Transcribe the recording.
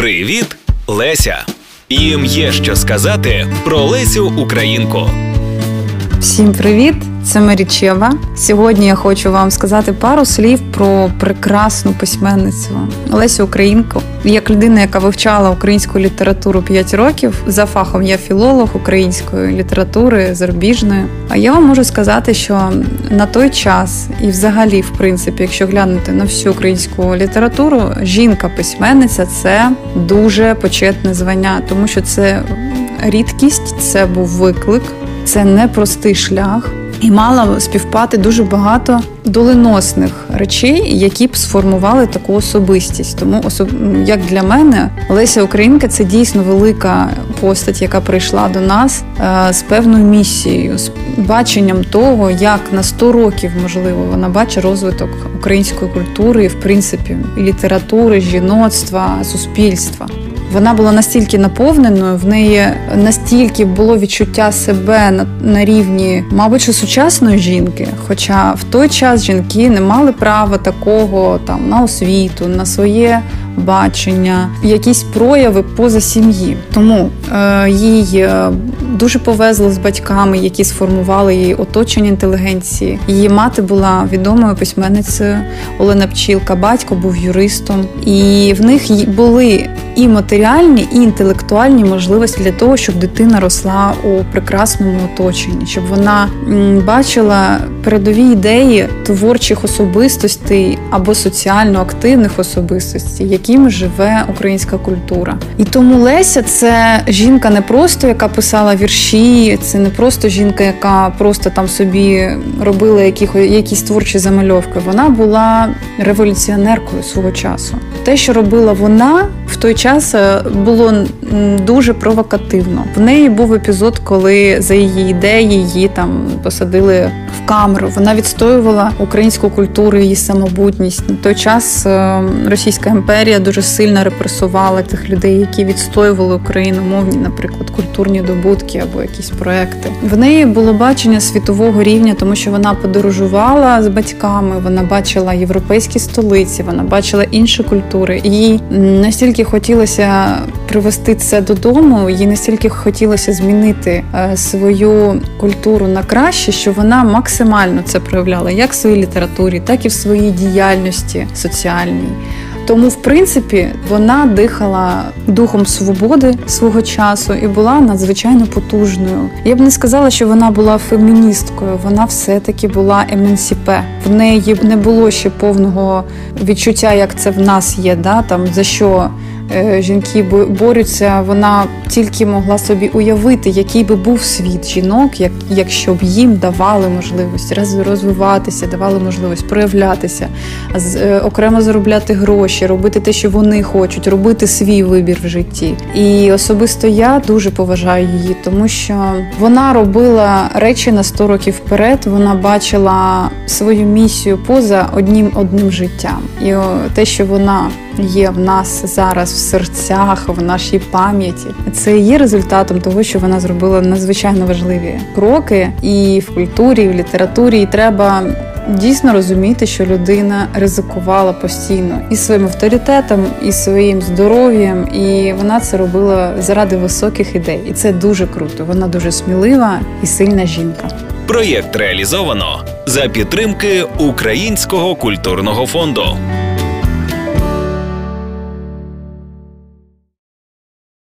Привіт, Леся! Їм є що сказати про Лесю Українку. Всім привіт! Це Марічева. Сьогодні я хочу вам сказати пару слів про прекрасну письменницю Лесю Українку. Як людина, яка вивчала українську літературу 5 років, за фахом я філолог української літератури зарубіжної. А я вам можу сказати, що на той час, і взагалі, в принципі, якщо глянути на всю українську літературу, жінка-письменниця це дуже почетне звання, тому що це рідкість, це був виклик, це непростий шлях і мала співпати дуже багато доленосних речей, які б сформували таку особистість. Тому як для мене, Леся Українка це дійсно велика постать, яка прийшла до нас е, з певною місією, з баченням того, як на 100 років можливо вона бачить розвиток української культури, в принципі літератури, жіноцтва, суспільства. Вона була настільки наповненою, в неї настільки було відчуття себе на, на рівні, мабуть, що сучасної жінки. Хоча в той час жінки не мали права такого там на освіту, на своє бачення, якісь прояви поза сім'ї. Тому е, їй е, дуже повезло з батьками, які сформували її оточення інтелігенції. Її мати була відомою письменницею Олена Пчілка, батько був юристом, і в них були і матеріальні, і інтелектуальні можливості для того, щоб дитина росла у прекрасному оточенні, щоб вона бачила передові ідеї творчих особистостей або соціально активних особистостей, якими живе українська культура. І тому Леся це жінка не просто яка писала вірші, це не просто жінка, яка просто там собі робила яких, якісь творчі замальовки. Вона була революціонеркою свого часу. Те, що робила вона в той час, е, було дуже провокативно. В неї був епізод, коли за її ідеї її там посадили в камеру. Вона відстоювала українську культуру, її самобутність. На той час е, Російська імперія дуже сильно репресувала тих людей, які відстоювали україномовні, наприклад, культурні добутки або якісь проекти. В неї було бачення світового рівня, тому що вона подорожувала з батьками, вона бачила європейські столиці, вона бачила інші культури. Їй настільки хотілося привести це додому, їй настільки хотілося змінити е, свою культуру на краще, що вона максимально це проявляла як в своїй літературі, так і в своїй діяльності соціальній. Тому, в принципі, вона дихала духом свободи свого часу і була надзвичайно потужною. Я б не сказала, що вона була феміністкою. Вона все-таки була емансіпе. В неї не було ще повного відчуття, як це в нас є. Да? Там за що жінки борються, вона тільки могла собі уявити, який би був світ жінок, якщо б їм давали можливість розвиватися, давали можливість проявлятися, е, окремо заробляти гроші, робити те, що вони хочуть, робити свій вибір в житті. І особисто я дуже поважаю її, тому що вона робила речі на 100 років вперед. Вона бачила свою місію поза одним одним життям, і те, що вона є в нас зараз в серцях, в нашій пам'яті. Це є результатом того, що вона зробила надзвичайно важливі кроки і в культурі, і в літературі. І треба. Дійсно розуміти, що людина ризикувала постійно і своїм авторитетом, і своїм здоров'ям, і вона це робила заради високих ідей. І це дуже круто. Вона дуже смілива і сильна жінка. Проєкт реалізовано за підтримки Українського культурного фонду.